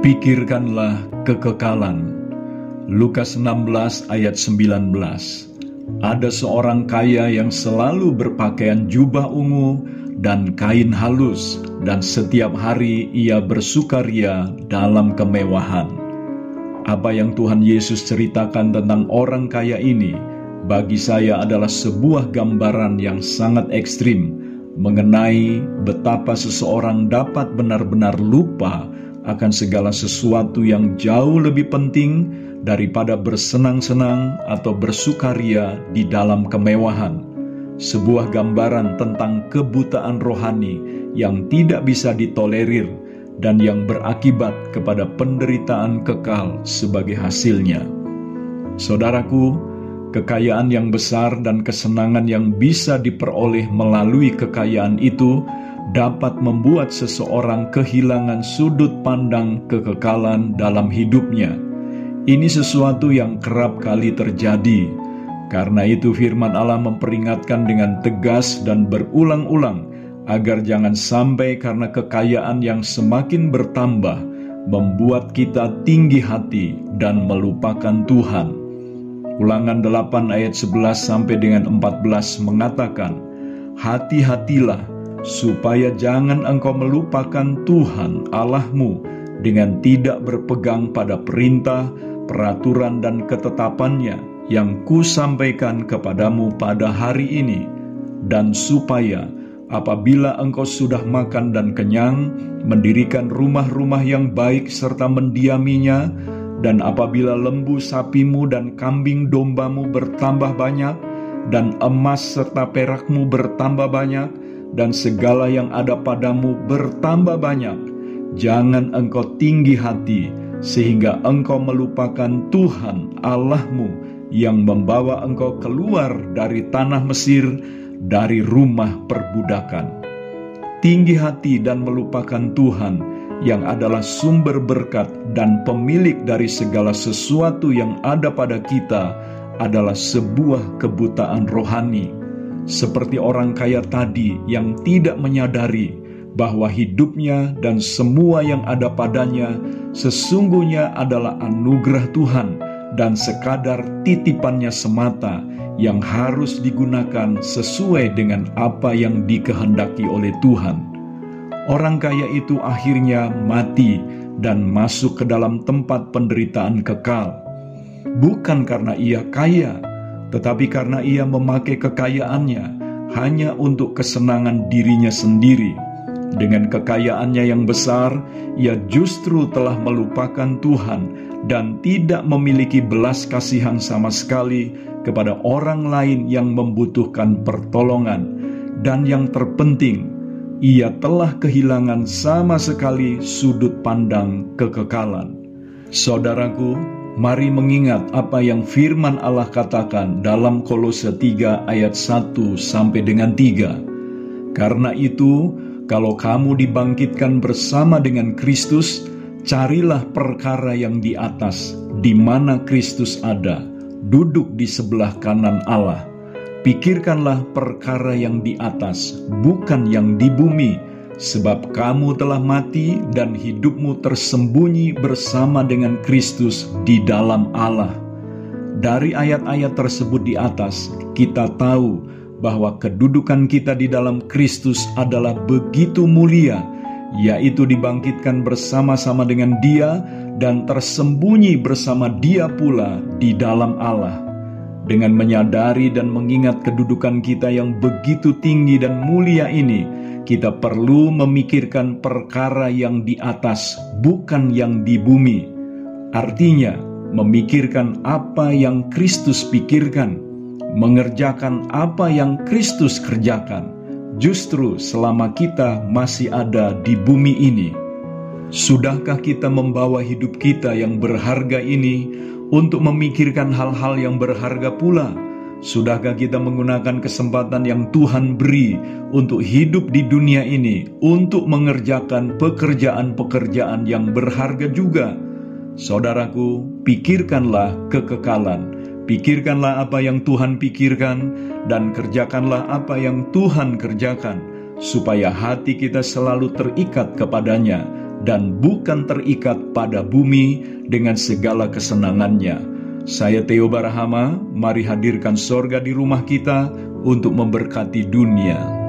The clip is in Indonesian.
Pikirkanlah kekekalan. Lukas 16 ayat 19. Ada seorang kaya yang selalu berpakaian jubah ungu dan kain halus dan setiap hari ia bersukaria dalam kemewahan. Apa yang Tuhan Yesus ceritakan tentang orang kaya ini bagi saya adalah sebuah gambaran yang sangat ekstrim mengenai betapa seseorang dapat benar-benar lupa akan segala sesuatu yang jauh lebih penting daripada bersenang-senang atau bersukaria di dalam kemewahan. Sebuah gambaran tentang kebutaan rohani yang tidak bisa ditolerir dan yang berakibat kepada penderitaan kekal sebagai hasilnya. Saudaraku, kekayaan yang besar dan kesenangan yang bisa diperoleh melalui kekayaan itu dapat membuat seseorang kehilangan sudut pandang kekekalan dalam hidupnya ini sesuatu yang kerap kali terjadi. Karena itu firman Allah memperingatkan dengan tegas dan berulang-ulang agar jangan sampai karena kekayaan yang semakin bertambah membuat kita tinggi hati dan melupakan Tuhan. Ulangan 8 ayat 11 sampai dengan 14 mengatakan, Hati-hatilah supaya jangan engkau melupakan Tuhan Allahmu dengan tidak berpegang pada perintah, peraturan dan ketetapannya yang kusampaikan kepadamu pada hari ini, dan supaya apabila engkau sudah makan dan kenyang, mendirikan rumah-rumah yang baik serta mendiaminya, dan apabila lembu sapimu dan kambing dombamu bertambah banyak, dan emas serta perakmu bertambah banyak, dan segala yang ada padamu bertambah banyak, jangan engkau tinggi hati, sehingga engkau melupakan Tuhan Allahmu yang membawa engkau keluar dari tanah Mesir, dari rumah perbudakan. Tinggi hati dan melupakan Tuhan yang adalah sumber berkat dan pemilik dari segala sesuatu yang ada pada kita adalah sebuah kebutaan rohani. Seperti orang kaya tadi yang tidak menyadari bahwa hidupnya dan semua yang ada padanya sesungguhnya adalah anugerah Tuhan dan sekadar titipannya semata yang harus digunakan sesuai dengan apa yang dikehendaki oleh Tuhan. Orang kaya itu akhirnya mati dan masuk ke dalam tempat penderitaan kekal. Bukan karena ia kaya, tetapi karena ia memakai kekayaannya hanya untuk kesenangan dirinya sendiri dengan kekayaannya yang besar, ia justru telah melupakan Tuhan dan tidak memiliki belas kasihan sama sekali kepada orang lain yang membutuhkan pertolongan. Dan yang terpenting, ia telah kehilangan sama sekali sudut pandang kekekalan. Saudaraku, mari mengingat apa yang firman Allah katakan dalam Kolose 3 ayat 1 sampai dengan 3. Karena itu, kalau kamu dibangkitkan bersama dengan Kristus, carilah perkara yang di atas, di mana Kristus ada, duduk di sebelah kanan Allah. Pikirkanlah perkara yang di atas, bukan yang di bumi, sebab kamu telah mati dan hidupmu tersembunyi bersama dengan Kristus di dalam Allah. Dari ayat-ayat tersebut di atas, kita tahu bahwa kedudukan kita di dalam Kristus adalah begitu mulia, yaitu dibangkitkan bersama-sama dengan Dia dan tersembunyi bersama Dia pula di dalam Allah. Dengan menyadari dan mengingat kedudukan kita yang begitu tinggi dan mulia ini, kita perlu memikirkan perkara yang di atas, bukan yang di bumi. Artinya, memikirkan apa yang Kristus pikirkan mengerjakan apa yang Kristus kerjakan, justru selama kita masih ada di bumi ini. Sudahkah kita membawa hidup kita yang berharga ini untuk memikirkan hal-hal yang berharga pula? Sudahkah kita menggunakan kesempatan yang Tuhan beri untuk hidup di dunia ini, untuk mengerjakan pekerjaan-pekerjaan yang berharga juga? Saudaraku, pikirkanlah kekekalan Pikirkanlah apa yang Tuhan pikirkan dan kerjakanlah apa yang Tuhan kerjakan, supaya hati kita selalu terikat kepadanya dan bukan terikat pada bumi dengan segala kesenangannya. Saya Theo Barahama, mari hadirkan sorga di rumah kita untuk memberkati dunia.